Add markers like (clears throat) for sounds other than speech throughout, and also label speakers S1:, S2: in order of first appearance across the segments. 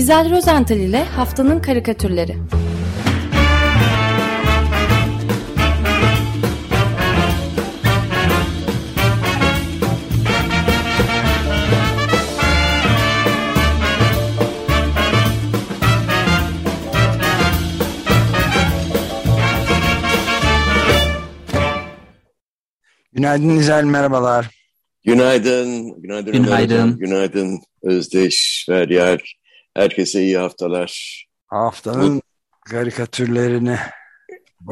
S1: İzel Rozental ile Haftanın Karikatürleri
S2: Günaydın İzel, merhabalar.
S3: Günaydın, günaydın,
S4: günaydın,
S3: günaydın Özdeş, Feryal. Herkese iyi haftalar.
S2: Haftanın bu, karikatürlerini.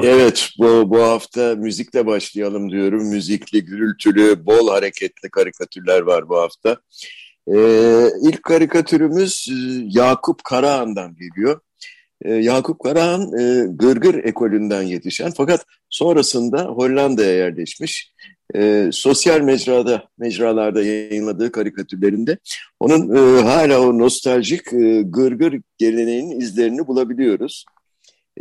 S3: Evet, bu, bu hafta müzikle başlayalım diyorum. Müzikli, gürültülü, bol hareketli karikatürler var bu hafta. Ee, ilk karikatürümüz e, Yakup Karahan'dan geliyor. Ee, Yakup Karahan e, Gırgır ekolünden yetişen fakat sonrasında Hollanda'ya yerleşmiş e, sosyal mecrada mecralarda yayınladığı karikatürlerinde onun e, hala o nostaljik e, gırgır geleneğinin izlerini bulabiliyoruz.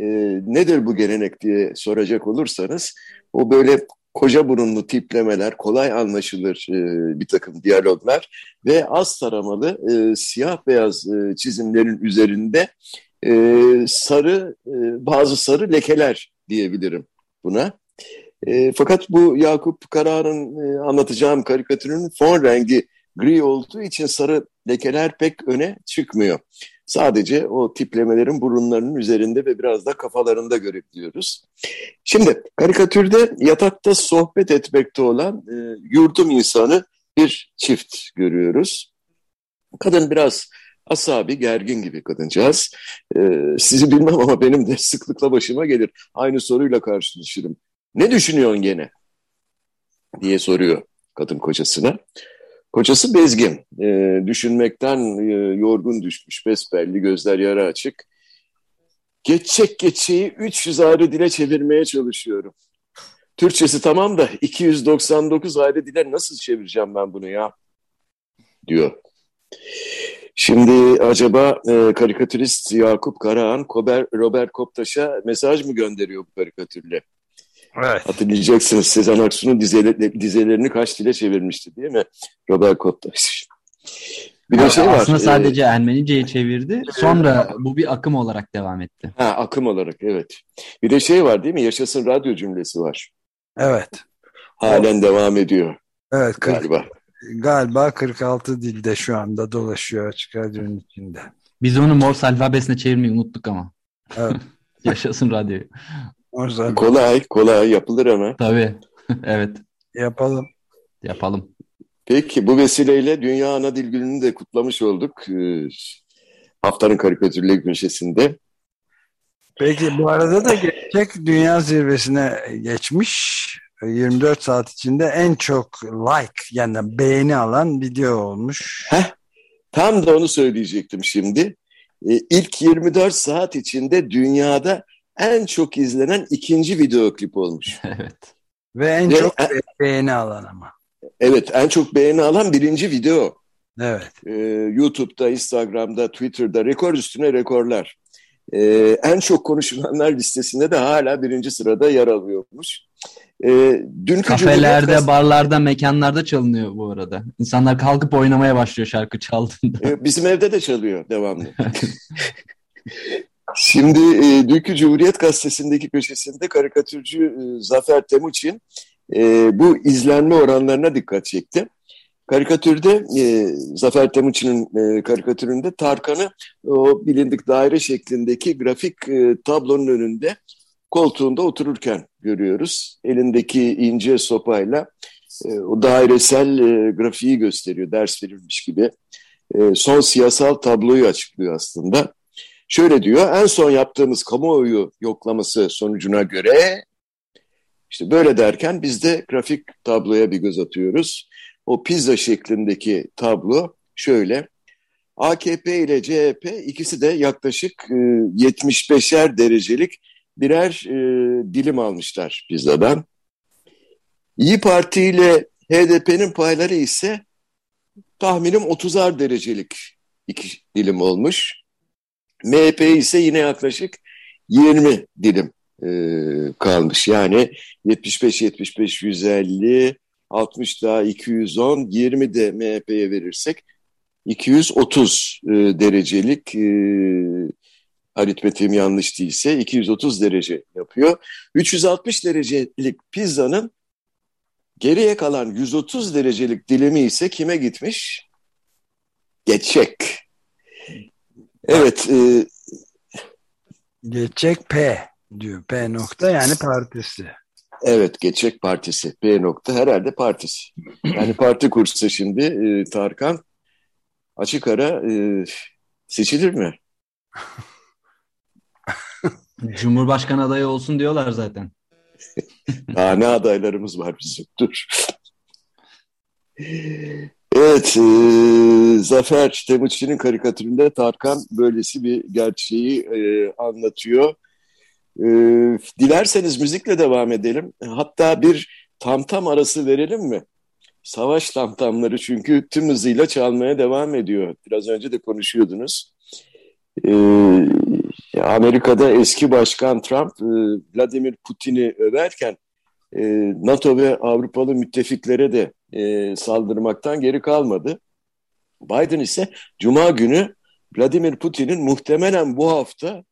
S3: E, nedir bu gelenek diye soracak olursanız o böyle koca burunlu tiplemeler, kolay anlaşılır e, bir takım diyaloglar ve az taramalı e, siyah beyaz e, çizimlerin üzerinde e, sarı e, bazı sarı lekeler diyebilirim buna. E, fakat bu Yakup Karahan'ın e, anlatacağım karikatürün fon rengi gri olduğu için sarı lekeler pek öne çıkmıyor. Sadece o tiplemelerin burunlarının üzerinde ve biraz da kafalarında görebiliyoruz. Şimdi karikatürde yatakta sohbet etmekte olan e, yurdum insanı bir çift görüyoruz. Kadın biraz asabi, gergin gibi kadıncağız. Ee, sizi bilmem ama benim de sıklıkla başıma gelir. Aynı soruyla karşılaşırım. Ne düşünüyorsun gene? diye soruyor kadın kocasına. Kocası bezgin, e, düşünmekten e, yorgun düşmüş, besbelli, gözler yara açık. Geçecek geçeyi 300 ayrı dile çevirmeye çalışıyorum. Türkçesi tamam da 299 ayrı dile nasıl çevireceğim ben bunu ya? diyor. Şimdi acaba e, karikatürist Yakup Karahan Robert Koptaş'a mesaj mı gönderiyor bu karikatürle? Evet. Hatırlayacaksınız Sezen Aksu'nun dizeleri, dizelerini kaç dile çevirmişti değil mi? Robert Koptaş.
S4: Bir de şey var. Aslında sadece Ermenice'yi çevirdi. Sonra bu bir akım olarak devam etti.
S3: Ha, akım olarak evet. Bir de şey var değil mi? Yaşasın radyo cümlesi var.
S2: Evet.
S3: Halen evet. devam ediyor.
S2: Evet. Galiba. Galiba 46 dilde şu anda dolaşıyor açık radyonun içinde.
S4: Biz onu Morse alfabesine çevirmeyi unuttuk ama. Evet. (laughs) Yaşasın
S3: Morse kolay, kolay yapılır ama.
S4: Tabii. (laughs) evet.
S2: Yapalım.
S4: Yapalım.
S3: Peki bu vesileyle Dünya Ana Dil Günü'nü de kutlamış olduk. Ee, haftanın karikatürleri köşesinde.
S2: Peki bu arada da gerçek dünya zirvesine geçmiş 24 saat içinde en çok like yani beğeni alan video olmuş.
S3: Heh, tam da onu söyleyecektim şimdi. Ee, ilk 24 saat içinde dünyada en çok izlenen ikinci video klip olmuş. (laughs)
S4: evet.
S2: Ve en Ve çok en, beğeni alan ama.
S3: Evet en çok beğeni alan birinci video.
S2: Evet.
S3: Ee, YouTube'da, Instagram'da, Twitter'da rekor üstüne rekorlar. Ee, en çok konuşulanlar listesinde de hala birinci sırada yer alıyormuş.
S4: E, dünkü Kafelerde, Cumhuriyet... barlarda, mekanlarda çalınıyor bu arada. İnsanlar kalkıp oynamaya başlıyor şarkı çaldığında.
S3: E, bizim evde de çalıyor devamlı. (laughs) Şimdi e, dünkü Cumhuriyet Gazetesi'ndeki köşesinde karikatürcü e, Zafer Temuçin e, bu izlenme oranlarına dikkat çekti. Karikatürde e, Zafer Temuçin'in e, karikatüründe Tarkan'ı o bilindik daire şeklindeki grafik e, tablonun önünde koltuğunda otururken görüyoruz. Elindeki ince sopayla e, o dairesel e, grafiği gösteriyor, ders verilmiş gibi. E, son siyasal tabloyu açıklıyor aslında. Şöyle diyor, en son yaptığımız kamuoyu yoklaması sonucuna göre, işte böyle derken biz de grafik tabloya bir göz atıyoruz. O pizza şeklindeki tablo şöyle, AKP ile CHP ikisi de yaklaşık e, 75'er derecelik birer e, dilim almışlar pizzadan. İyi Parti ile HDP'nin payları ise tahminim 30'ar derecelik iki dilim olmuş. MHP ise yine yaklaşık 20 dilim e, kalmış. Yani 75-75 150, 60 daha 210, 20 de MHP'ye verirsek 230 e, derecelik e, aritmetiğim yanlış değilse 230 derece yapıyor. 360 derecelik pizzanın geriye kalan 130 derecelik dilimi ise kime gitmiş? Geçek. Evet. E,
S2: Geçek P diyor. P nokta yani partisi.
S3: Evet, Geçek Partisi. P nokta herhalde partisi. Yani parti kursa şimdi e, Tarkan açık ara e, seçilir mi? (laughs)
S4: Cumhurbaşkanı adayı olsun diyorlar zaten.
S3: Daha ne adaylarımız var bizim. Dur. Evet, e, Zafer Temuçin'in karikatüründe Tarkan böylesi bir gerçeği e, anlatıyor. E, dilerseniz müzikle devam edelim. Hatta bir tam tam arası verelim mi? Savaş tamtamları çünkü tüm hızıyla çalmaya devam ediyor. Biraz önce de konuşuyordunuz. E, Amerika'da eski başkan Trump e, Vladimir Putin'i överken e, NATO ve Avrupalı müttefiklere de e, saldırmaktan geri kalmadı. Biden ise Cuma günü Vladimir Putin'in muhtemelen bu hafta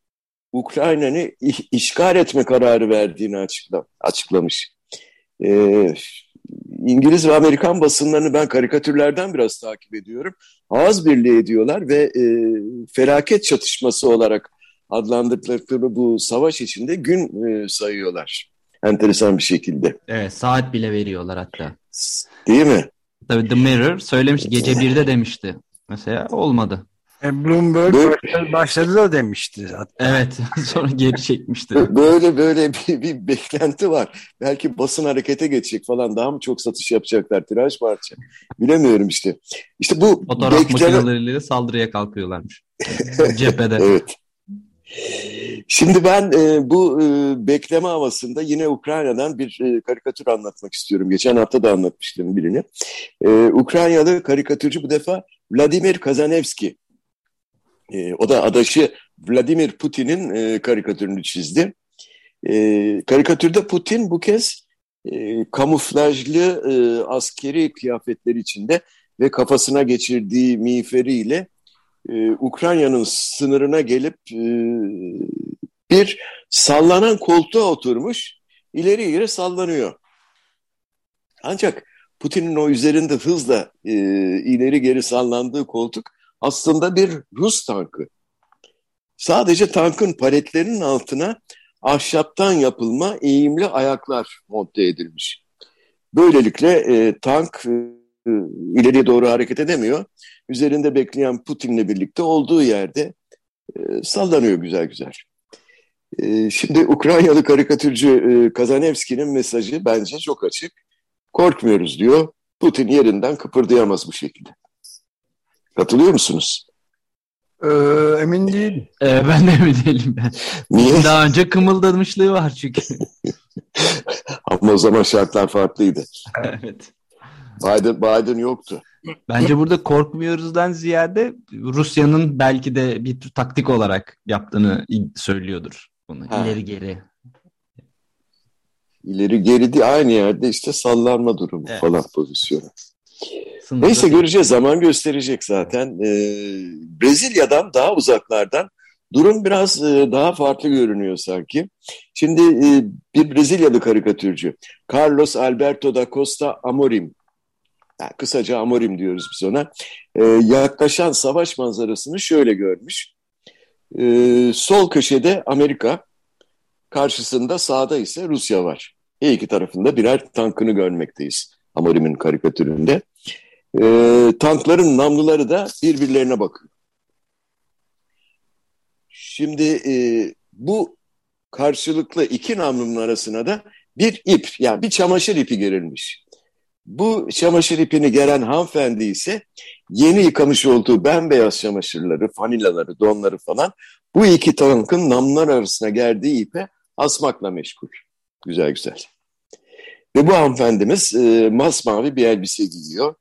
S3: Ukrayna'nı işgal etme kararı verdiğini açıkla, açıklamış. Ee, İngiliz ve Amerikan basınlarını ben karikatürlerden biraz takip ediyorum. Ağız birliği ediyorlar ve e, felaket çatışması olarak adlandırdıkları bu savaş içinde gün e, sayıyorlar. Enteresan bir şekilde.
S4: Evet saat bile veriyorlar hatta.
S3: Değil mi?
S4: Tabii The Mirror söylemiş gece birde demişti. Mesela olmadı.
S2: E, Bloomberg böyle, başladı da demişti
S4: zaten. Evet (laughs) sonra geri çekmişti.
S3: Böyle böyle bir, bir beklenti var. Belki basın harekete geçecek falan daha mı çok satış yapacaklar tiraj parça. Bilemiyorum işte. İşte bu
S4: Fotoğraf bekleme... makineleriyle saldırıya kalkıyorlarmış. (laughs) Cephede.
S3: evet. Şimdi ben e, bu e, bekleme havasında yine Ukrayna'dan bir e, karikatür anlatmak istiyorum. Geçen hafta da anlatmıştım birini. E, Ukraynalı karikatürcü bu defa Vladimir Kazanevski. E, o da adaşı Vladimir Putin'in e, karikatürünü çizdi. E, karikatürde Putin bu kez e, kamuflajlı e, askeri kıyafetler içinde ve kafasına geçirdiği miğferiyle e, Ukrayna'nın sınırına gelip e, bir sallanan koltuğa oturmuş, ileri geri sallanıyor. Ancak Putin'in o üzerinde hızla e, ileri geri sallandığı koltuk aslında bir Rus tankı. Sadece tankın paletlerinin altına ahşaptan yapılma eğimli ayaklar monte edilmiş. Böylelikle e, tank e, ileriye doğru hareket edemiyor. Üzerinde bekleyen Putin'le birlikte olduğu yerde e, sallanıyor güzel güzel. E, şimdi Ukraynalı karikatürcü e, Kazanevski'nin mesajı bence çok açık. Korkmuyoruz diyor. Putin yerinden kıpırdayamaz bu şekilde. Katılıyor musunuz?
S2: Ee, emin değil.
S4: Ee, ben de emin değilim. Ben. Niye? Daha önce kımıldamışlığı var çünkü. (laughs)
S3: Ama o zaman şartlar farklıydı.
S4: evet.
S3: Biden, Biden yoktu.
S4: Bence burada korkmuyoruzdan ziyade Rusya'nın belki de bir taktik olarak yaptığını söylüyordur. Bunu ha. ileri geri.
S3: İleri geri değil aynı yerde işte sallanma durumu evet. falan pozisyonu. Sınırda Neyse göreceğiz zaman gösterecek zaten. Ee, Brezilya'dan daha uzaklardan durum biraz e, daha farklı görünüyor sanki. Şimdi e, bir Brezilyalı karikatürcü Carlos Alberto da Costa Amorim yani kısaca Amorim diyoruz biz ona. E, yaklaşan savaş manzarasını şöyle görmüş. E, sol köşede Amerika, karşısında sağda ise Rusya var. Her iki tarafında birer tankını görmekteyiz Amorim'in karikatüründe. E, tankların namluları da birbirlerine bakıyor. Şimdi e, bu karşılıklı iki namlunun arasına da bir ip yani bir çamaşır ipi gerilmiş. Bu çamaşır ipini gelen hanımefendi ise yeni yıkamış olduğu bembeyaz çamaşırları, fanilaları, donları falan bu iki tankın namlar arasına gerdiği ipe asmakla meşgul. Güzel güzel. Ve bu hanımefendimiz e, masmavi bir elbise giyiyor.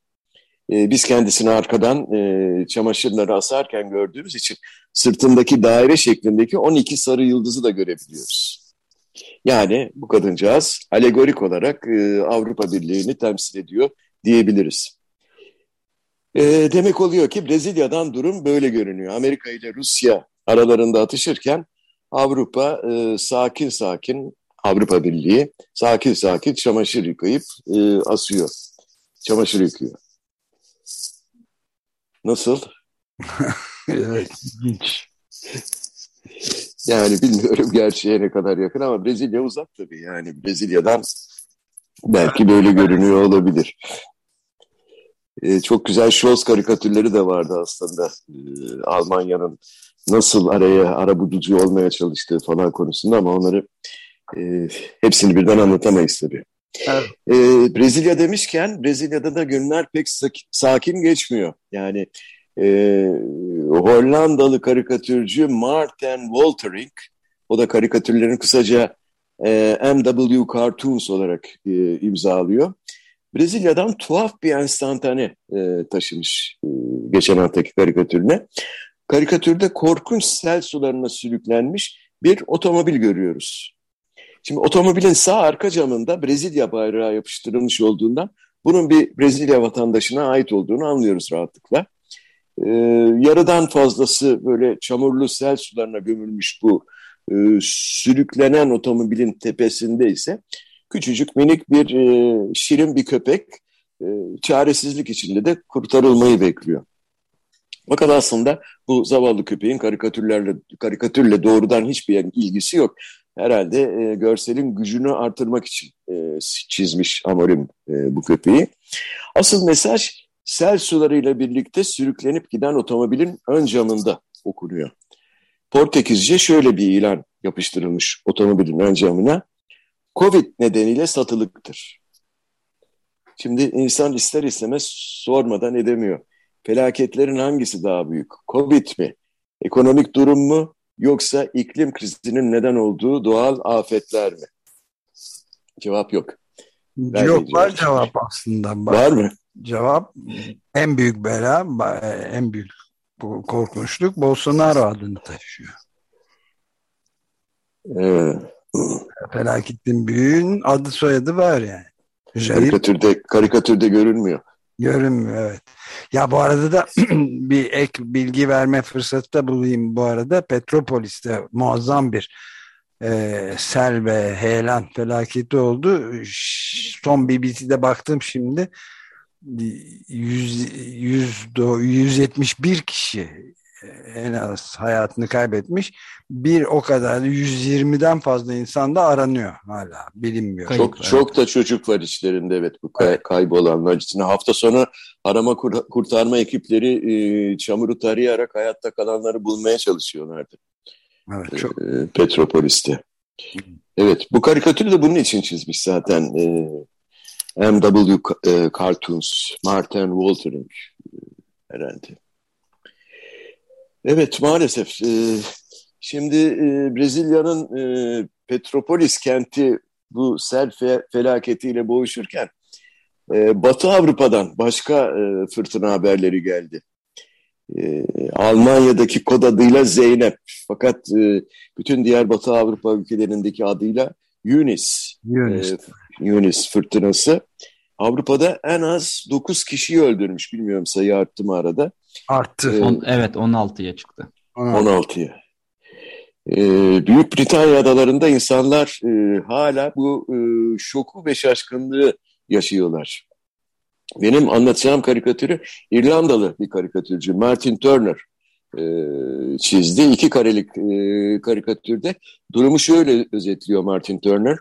S3: E, biz kendisini arkadan e, çamaşırları asarken gördüğümüz için sırtındaki daire şeklindeki 12 sarı yıldızı da görebiliyoruz. Yani bu kadıncağız alegorik olarak e, Avrupa Birliği'ni temsil ediyor diyebiliriz. E, demek oluyor ki Brezilya'dan durum böyle görünüyor. Amerika ile Rusya aralarında atışırken Avrupa e, sakin sakin Avrupa Birliği sakin sakin çamaşır yıkayıp e, asıyor. Çamaşır yıkıyor. Nasıl? (laughs)
S2: evet, ilginç.
S3: Yani bilmiyorum gerçeğe ne kadar yakın ama Brezilya uzak tabii. Yani Brezilya'dan belki böyle görünüyor olabilir. Ee, çok güzel Scholz karikatürleri de vardı aslında. Ee, Almanya'nın nasıl araya arabulucu olmaya çalıştığı falan konusunda ama onları e, hepsini birden anlatamayız tabii. Evet. Ee, Brezilya demişken Brezilya'da da günler pek sakin geçmiyor. Yani e, Hollandalı karikatürcü Martin Woltering, o da karikatürlerini kısaca e, MW Cartoons olarak e, imzalıyor. Brezilya'dan tuhaf bir enstantane e, taşımış e, geçen haftaki karikatürüne. Karikatürde korkunç sel sularına sürüklenmiş bir otomobil görüyoruz. Şimdi otomobilin sağ arka camında Brezilya bayrağı yapıştırılmış olduğundan bunun bir Brezilya vatandaşına ait olduğunu anlıyoruz rahatlıkla. Ee, yarıdan fazlası böyle çamurlu sel sularına gömülmüş bu e, sürüklenen otomobilin tepesinde ise küçücük minik bir e, şirin bir köpek e, çaresizlik içinde de kurtarılmayı bekliyor. Fakat aslında bu zavallı köpeğin karikatürlerle karikatürle doğrudan hiçbir ilgisi yok. Herhalde e, görselin gücünü artırmak için e, çizmiş Amorim e, bu köpeği. Asıl mesaj sel sularıyla birlikte sürüklenip giden otomobilin ön camında okunuyor. Portekizce şöyle bir ilan yapıştırılmış otomobilin ön camına. Covid nedeniyle satılıktır. Şimdi insan ister istemez sormadan edemiyor. Felaketlerin hangisi daha büyük? Covid mi? Ekonomik durum mu? Yoksa iklim krizinin neden olduğu doğal afetler mi? Cevap yok.
S2: Yok var cevap aslında.
S3: Var mı?
S2: Cevap en büyük bela, en büyük korkunçluk Bolsonaro adını taşıyor. Evet. Felaketin büyüğün adı soyadı var yani.
S3: Karikatürde, karikatürde görünmüyor.
S2: Görünmüyor evet. Ya bu arada da (clears throat) bir ek bilgi verme fırsatı da bulayım bu arada. Petropolis'te muazzam bir e, sel ve heyelan felaketi oldu. Son BBC'de baktım şimdi. 100, 100, 171 kişi en az hayatını kaybetmiş. Bir o kadar 120'den fazla insan da aranıyor hala bilinmiyor.
S3: Çok çok da çocuk var içlerinde evet bu kay evet. kaybolanlar için. Hafta sonu arama kur kurtarma ekipleri e, çamuru tarayarak hayatta kalanları bulmaya çalışıyorlardı. Evet, çok... E, Petropolis'te. Evet bu karikatürü de bunun için çizmiş zaten. E, M.W. E, Cartoons, Martin Woltering e, herhalde. Evet maalesef. E, şimdi e, Brezilya'nın e, Petropolis kenti bu sel fe felaketiyle boğuşurken e, Batı Avrupa'dan başka e, fırtına haberleri geldi. E, Almanya'daki kod adıyla Zeynep fakat e, bütün diğer Batı Avrupa ülkelerindeki adıyla Yunis. Yunis. E, Yunis fırtınası. Avrupa'da en az 9 kişiyi öldürmüş. Bilmiyorum sayı arttı mı arada.
S4: Arttı. Ee, On, evet 16'ya çıktı.
S3: 16'ya. Ee, Büyük Britanya adalarında insanlar e, hala bu e, şoku ve şaşkınlığı yaşıyorlar. Benim anlatacağım karikatürü İrlandalı bir karikatürcü Martin Turner e, çizdi. İki karelik e, karikatürde durumu şöyle özetliyor Martin Turner.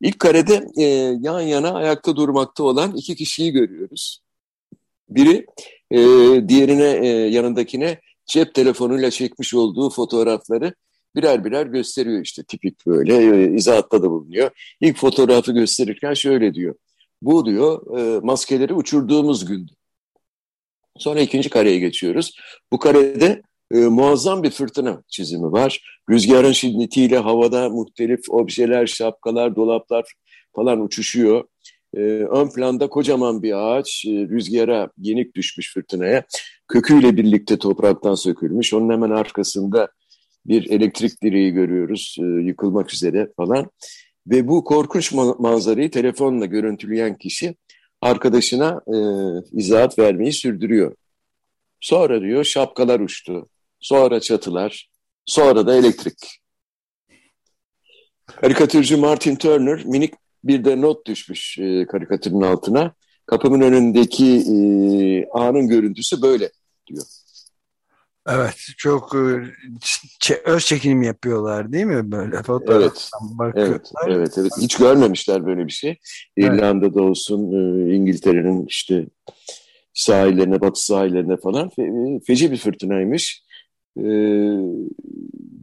S3: İlk karede e, yan yana ayakta durmakta olan iki kişiyi görüyoruz. Biri e, diğerine e, yanındakine cep telefonuyla çekmiş olduğu fotoğrafları birer birer gösteriyor işte tipik böyle e, izahatta da bulunuyor. İlk fotoğrafı gösterirken şöyle diyor. Bu diyor e, maskeleri uçurduğumuz gündü. Sonra ikinci kareye geçiyoruz. Bu karede e, muazzam bir fırtına çizimi var. Rüzgarın şiddetiyle havada muhtelif objeler, şapkalar, dolaplar falan uçuşuyor. E, ön planda kocaman bir ağaç e, rüzgara yenik düşmüş fırtınaya. Köküyle birlikte topraktan sökülmüş. Onun hemen arkasında bir elektrik direği görüyoruz e, yıkılmak üzere falan. Ve bu korkunç manzarayı telefonla görüntüleyen kişi arkadaşına e, izahat vermeyi sürdürüyor Sonra diyor şapkalar uçtu. Sonra çatılar. Sonra da elektrik. Karikatürcü Martin Turner minik bir de not düşmüş e, karikatürün altına. Kapımın önündeki e, anın görüntüsü böyle diyor.
S2: Evet çok e, öz çekim yapıyorlar değil mi böyle
S3: evet, evet, evet, evet. Hiç görmemişler böyle bir şey. İrlanda'da olsun, e, İngiltere'nin işte sahillerine, batı sahillerine falan fe, feci bir fırtınaymış. Ee,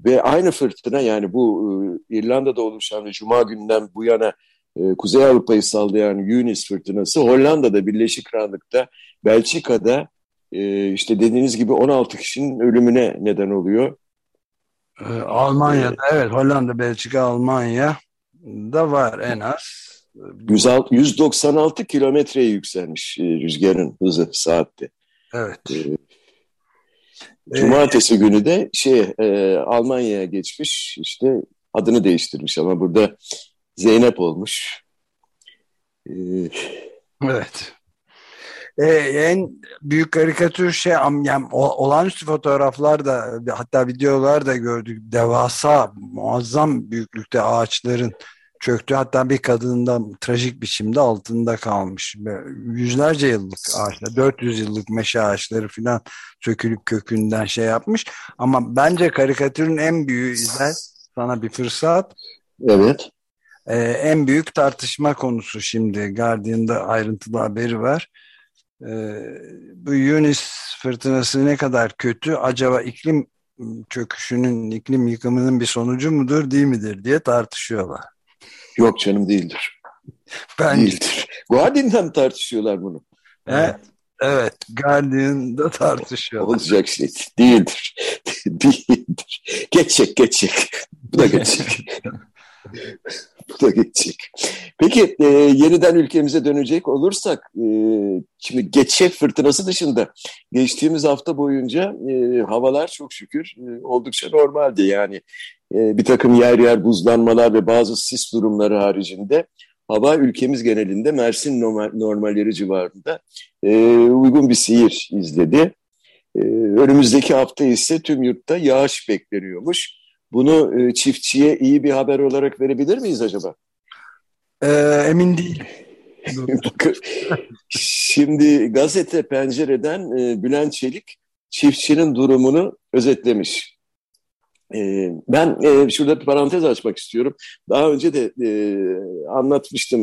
S3: ve aynı fırtına yani bu İrlanda'da oluşan ve Cuma günden bu yana e, Kuzey Avrupa'yı sallayan Yunis fırtınası Hollanda'da, Birleşik Krallık'ta, Belçika'da e, işte dediğiniz gibi 16 kişinin ölümüne neden oluyor.
S2: Ee, Almanya'da ee, evet Hollanda, Belçika, Almanya da var en az.
S3: 196 kilometreye yükselmiş e, rüzgarın hızı saatte.
S2: Evet.
S3: Ee, Cumartesi günü de şey e, Almanya'ya geçmiş işte adını değiştirmiş ama burada Zeynep olmuş.
S2: Ee, evet. Ee, en büyük karikatür şey yani olağanüstü fotoğraflar da hatta videolar da gördük. Devasa muazzam büyüklükte ağaçların çöktü. Hatta bir kadının da trajik biçimde altında kalmış. Yüzlerce yıllık ağaçlar, 400 yıllık meşe ağaçları falan sökülüp kökünden şey yapmış. Ama bence karikatürün en büyüğü izler sana bir fırsat.
S3: Evet.
S2: Ee, en büyük tartışma konusu şimdi. Guardian'da ayrıntılı haberi var. Ee, bu Yunis fırtınası ne kadar kötü? Acaba iklim çöküşünün, iklim yıkımının bir sonucu mudur, değil midir diye tartışıyorlar.
S3: Yok canım değildir. Ben... Değildir. Guardian'da tartışıyorlar bunu?
S2: Evet. Evet, Guardian'da tartışıyorlar.
S3: Olacak şey değildir. (laughs) değildir. Geçecek, geçecek. Bu da geçecek. (laughs) Bu da geçecek. Peki e, yeniden ülkemize dönecek olursak e, şimdi geçe fırtınası dışında geçtiğimiz hafta boyunca e, havalar çok şükür e, oldukça normaldi. Yani e, bir takım yer yer buzlanmalar ve bazı sis durumları haricinde hava ülkemiz genelinde Mersin normal, normalleri civarında e, uygun bir seyir izledi. E, önümüzdeki hafta ise tüm yurtta yağış bekleniyormuş. Bunu e, çiftçiye iyi bir haber olarak verebilir miyiz acaba?
S2: Ee, emin değil. (laughs)
S3: Şimdi gazete pencereden e, Bülent Çelik çiftçinin durumunu özetlemiş. E, ben e, şurada bir parantez açmak istiyorum. Daha önce de e, anlatmıştım,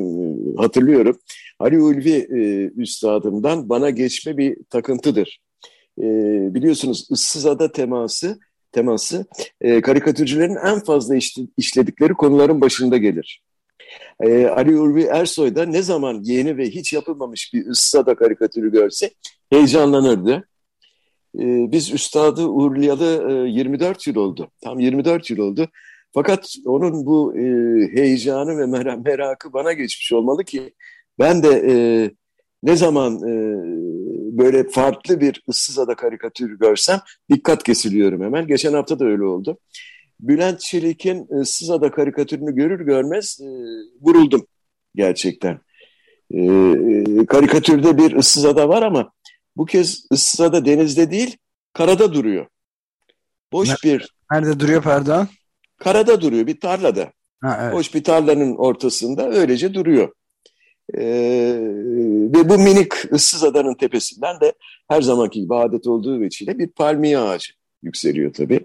S3: hatırlıyorum. Ali Ulvi e, üstadımdan bana geçme bir takıntıdır. Biliyorsunuz ıssız ada teması teması karikatürcülerin en fazla işle, işledikleri konuların başında gelir. Ali Ulvi Ersoy da ne zaman yeni ve hiç yapılmamış bir ıssada karikatürü görse heyecanlanırdı. E, biz üstadı uğurlayalı e, 24 yıl oldu. Tam 24 yıl oldu. Fakat onun bu e, heyecanı ve mer merakı bana geçmiş olmalı ki ben de e, ne zaman böyle farklı bir ıssız ada karikatür görsem dikkat kesiliyorum hemen. Geçen hafta da öyle oldu. Bülent Çelik'in ıssız ada karikatürünü görür görmez vuruldum gerçekten. Karikatürde bir ıssız ada var ama bu kez ıssız ada denizde değil karada duruyor. Boş
S2: Nerede,
S3: bir...
S2: Nerede duruyor pardon?
S3: Karada duruyor bir tarlada. Ha, evet. Boş bir tarlanın ortasında öylece duruyor. Ee, ve bu minik ıssız adanın tepesinden de her zamanki gibi adet olduğu veçile bir palmiye ağacı yükseliyor tabii.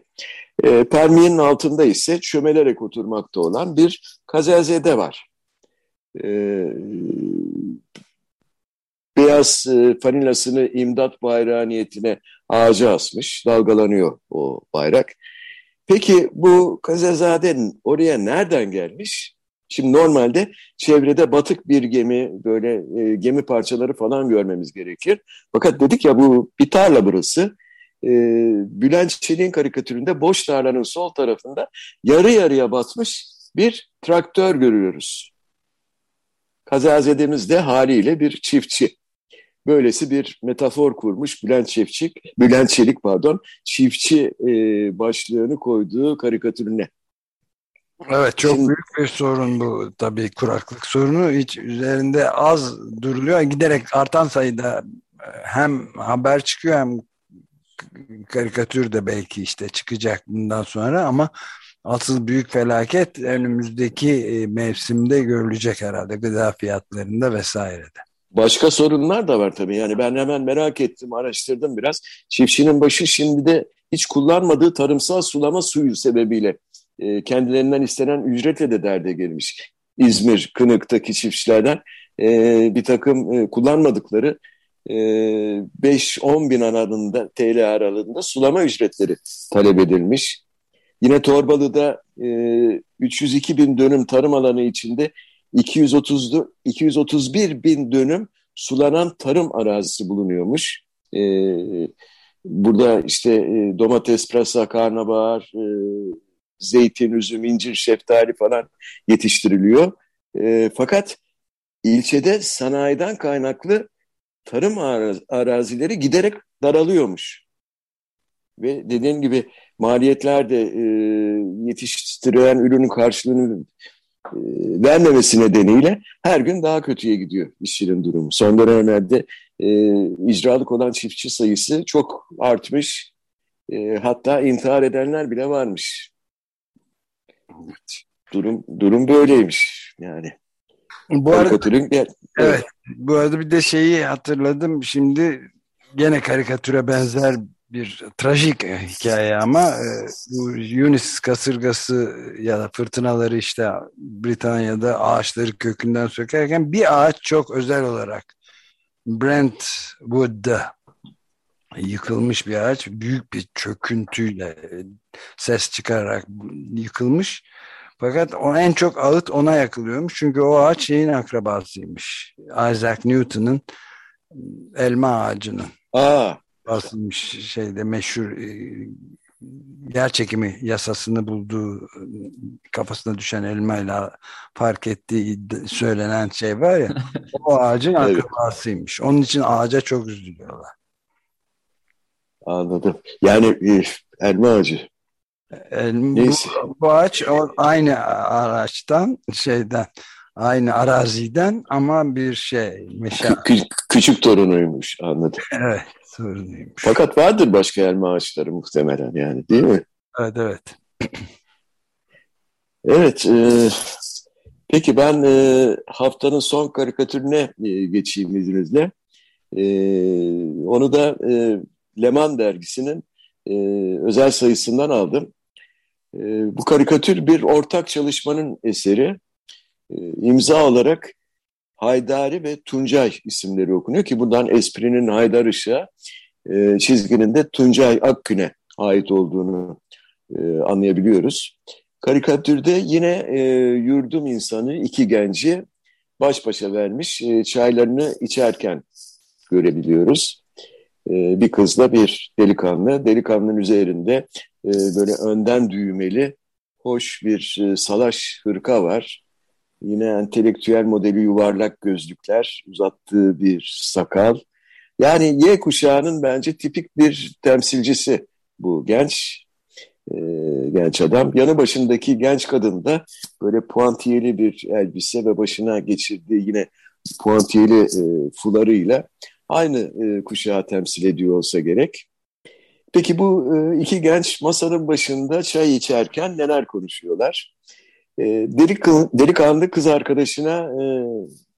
S3: Ee, palmiyenin altında ise çömelerek oturmakta olan bir kazelzede var. Ee, beyaz e, fanilasını imdat bayrağı niyetine ağaca asmış, dalgalanıyor o bayrak. Peki bu kazelzadenin oraya nereden gelmiş? Şimdi normalde çevrede batık bir gemi, böyle e, gemi parçaları falan görmemiz gerekir. Fakat dedik ya bu bir tarla burası. E, Bülent Çelik'in karikatüründe boş tarlanın sol tarafında yarı yarıya batmış bir traktör görüyoruz. Kazazedemiz de haliyle bir çiftçi. Böylesi bir metafor kurmuş Bülent Çiftçik, Bülent Çelik pardon, çiftçi e, başlığını koyduğu karikatürüne.
S2: Evet çok Şimdi, büyük bir sorun bu tabii kuraklık sorunu hiç üzerinde az duruluyor giderek artan sayıda e, hem haber çıkıyor hem karikatür de belki işte çıkacak bundan sonra ama asıl büyük felaket önümüzdeki e, mevsimde görülecek herhalde gıda fiyatlarında vesairede.
S3: Başka sorunlar da var tabii. Yani ben hemen merak ettim, araştırdım biraz. Çiftçinin başı şimdi de hiç kullanmadığı tarımsal sulama suyu sebebiyle e, kendilerinden istenen ücretle de derde girmiş. İzmir, Kınık'taki çiftçilerden e, bir takım e, kullanmadıkları 5-10 bin aralığında, TL aralığında sulama ücretleri talep edilmiş. Yine Torbalı'da 302 bin dönüm tarım alanı içinde 230, 231 bin dönüm sulanan tarım arazisi bulunuyormuş. Burada işte domates, pırasa, karnabahar, zeytin, üzüm, incir, şeftali falan yetiştiriliyor. Fakat ilçede sanayiden kaynaklı tarım arazileri giderek daralıyormuş. Ve dediğim gibi maliyetler de e, yetiştirilen ürünün karşılığını e, vermemesi nedeniyle her gün daha kötüye gidiyor işçinin durumu. Son dönemlerde e, icralık olan çiftçi sayısı çok artmış. E, hatta intihar edenler bile varmış. Durum durum böyleymiş yani.
S2: Bu arada, evet, evet. Bu arada bir de şeyi hatırladım. Şimdi gene karikatüre benzer bir trajik hikaye ama e, bu Yunis kasırgası ya da fırtınaları işte Britanya'da ağaçları kökünden sökerken bir ağaç çok özel olarak Brentwood'da yıkılmış bir ağaç büyük bir çöküntüyle ses çıkararak yıkılmış fakat o en çok ağıt ona yakılıyormuş. Çünkü o ağaç şeyin akrabasıymış. Isaac Newton'ın elma ağacının. Aa. Basılmış şeyde meşhur e, yer çekimi yasasını bulduğu kafasına düşen elmayla fark ettiği söylenen şey var ya (laughs) o ağacın evet. akrabasıymış. Onun için ağaca çok üzülüyorlar.
S3: Anladım. Yani e, elma ağacı
S2: Neyse. Bu, bu ağaç o, aynı araçtan şeyden aynı araziden ama bir şey meşe.
S3: Kü küçük torunuymuş anladım.
S2: Evet torunuymuş.
S3: Fakat vardır başka elma ağaçları muhtemelen yani değil mi?
S2: Evet evet. (clears throat)
S3: evet e, peki ben e, haftanın son karikatürüne e, geçeyim izninizle. E, onu da e, Leman dergisinin e, özel sayısından aldım. E, bu karikatür bir ortak çalışmanın eseri. E, imza olarak Haydari ve Tuncay isimleri okunuyor ki buradan esprinin Haydar Işık'a, e, çizginin de Tuncay Akgün'e ait olduğunu e, anlayabiliyoruz. Karikatürde yine e, yurdum insanı iki genci baş başa vermiş e, çaylarını içerken görebiliyoruz. E, bir kızla bir delikanlı. Delikanlının üzerinde e, böyle önden düğmeli hoş bir e, salaş hırka var. Yine entelektüel modeli yuvarlak gözlükler, uzattığı bir sakal. Yani Y kuşağının bence tipik bir temsilcisi bu genç e, genç adam. Yanı başındaki genç kadın da böyle puantiyeli bir elbise ve başına geçirdiği yine puantiyeli e, fularıyla aynı e, kuşağı temsil ediyor olsa gerek. Peki bu e, iki genç masanın başında çay içerken neler konuşuyorlar? E, delik, delikanlı kız arkadaşına e,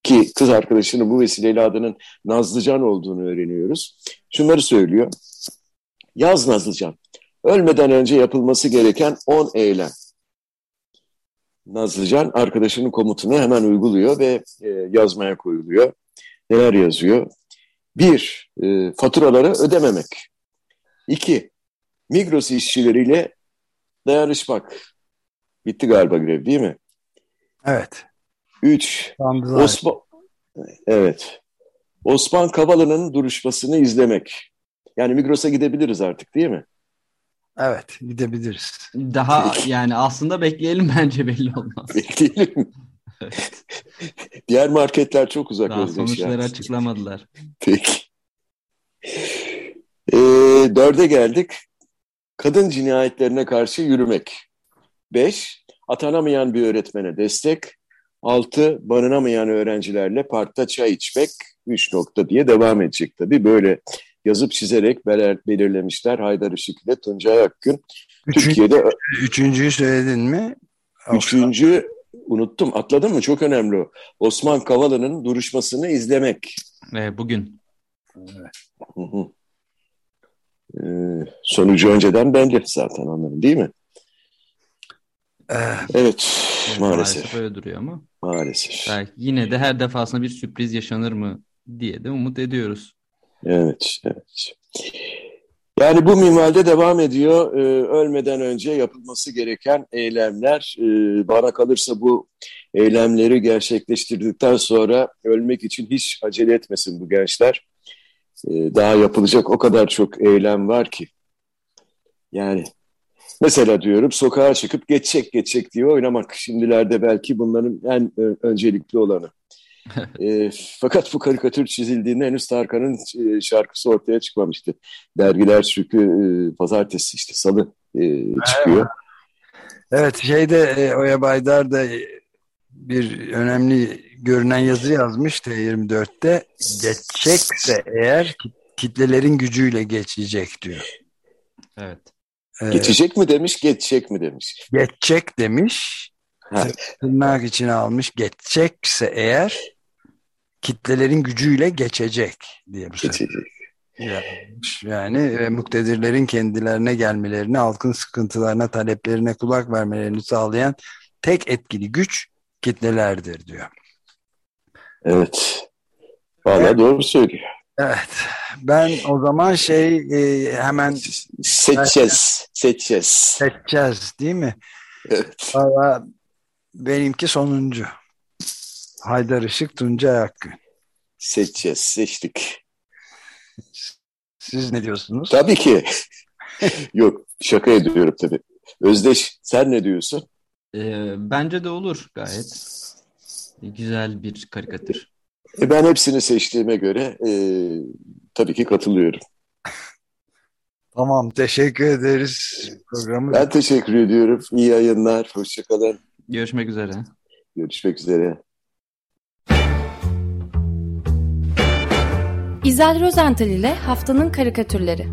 S3: ki kız arkadaşının bu vesileyle adının Nazlıcan olduğunu öğreniyoruz. Şunları söylüyor. Yaz Nazlıcan. Ölmeden önce yapılması gereken 10 eylem. Nazlıcan arkadaşının komutunu hemen uyguluyor ve e, yazmaya koyuluyor. Neler yazıyor? Bir, e, faturaları ödememek. İki, Migros işçileriyle dayanışmak. Bitti galiba grev değil mi?
S2: Evet.
S3: Üç, Osman, evet. Osman Kavala'nın duruşmasını izlemek. Yani Migros'a gidebiliriz artık değil mi?
S2: Evet gidebiliriz.
S4: Daha yani aslında bekleyelim bence belli olmaz.
S3: Bekleyelim. Diğer marketler çok uzak.
S4: Daha sonuçları yani. açıklamadılar.
S3: Peki. E, dörde geldik. Kadın cinayetlerine karşı yürümek. Beş, atanamayan bir öğretmene destek. Altı, barınamayan öğrencilerle parkta çay içmek. Üç nokta diye devam edecek tabii. Böyle yazıp çizerek belirlemişler. Haydar Işık ile Tuncay Akgün.
S2: Üçüncü, Türkiye'de üçüncüyü söyledin mi?
S3: Üçüncü unuttum. Atladın mı? Çok önemli o. Osman Kavala'nın duruşmasını izlemek.
S4: Ee, bugün.
S3: Evet. Hı hı. Ee, sonucu önceden belli zaten onların değil mi?
S2: Ee,
S3: evet, evet maalesef. Maalesef
S4: öyle duruyor ama.
S3: Maalesef.
S4: Belki yine de her defasında bir sürpriz yaşanır mı diye de umut ediyoruz.
S3: Evet, evet. Yani bu minvalde devam ediyor. Ee, ölmeden önce yapılması gereken eylemler. Ee, bana kalırsa bu eylemleri gerçekleştirdikten sonra ölmek için hiç acele etmesin bu gençler. Ee, daha yapılacak o kadar çok eylem var ki. Yani mesela diyorum sokağa çıkıp geçecek geçecek diye oynamak. Şimdilerde belki bunların en e, öncelikli olanı. (laughs) e, fakat bu karikatür çizildiğinde henüz Tarkan'ın e, şarkısı ortaya çıkmamıştı. Dergiler çünkü e, pazartesi işte salı e, çıkıyor.
S2: Evet şeyde e, Oya Baydar da bir önemli görünen yazı yazmış T24'te geçecekse eğer kitlelerin gücüyle geçecek diyor.
S4: Evet.
S3: Ee, geçecek mi demiş, geçecek mi demiş.
S2: Geçecek demiş. Tırnak içine almış. Geçecekse eğer kitlelerin gücüyle geçecek diye bu geçecek. Yazmış. Yani e, muktedirlerin kendilerine gelmelerini, halkın sıkıntılarına, taleplerine kulak vermelerini sağlayan tek etkili güç kitlelerdir diyor.
S3: Evet. Valla evet. doğru söylüyor.
S2: Evet. Ben o zaman şey e, hemen
S3: seçeceğiz. Seçeceğiz.
S2: Seçeceğiz değil mi?
S3: Evet.
S2: Valla benimki sonuncu. Haydar Işık, Tuncay Akgün.
S3: Seçeceğiz. Seçtik.
S2: Siz ne diyorsunuz?
S3: Tabii ki. (laughs) Yok şaka ediyorum tabii. Özdeş sen ne diyorsun?
S4: Ee, bence de olur gayet. Güzel bir karikatür.
S3: E ben hepsini seçtiğime göre e, tabii ki katılıyorum.
S2: Tamam teşekkür ederiz programı.
S3: Ben teşekkür ediyorum. İyi yayınlar. Hoşçakalın.
S4: Görüşmek üzere.
S3: Görüşmek üzere.
S1: İzel Rozental ile Haftanın Karikatürleri.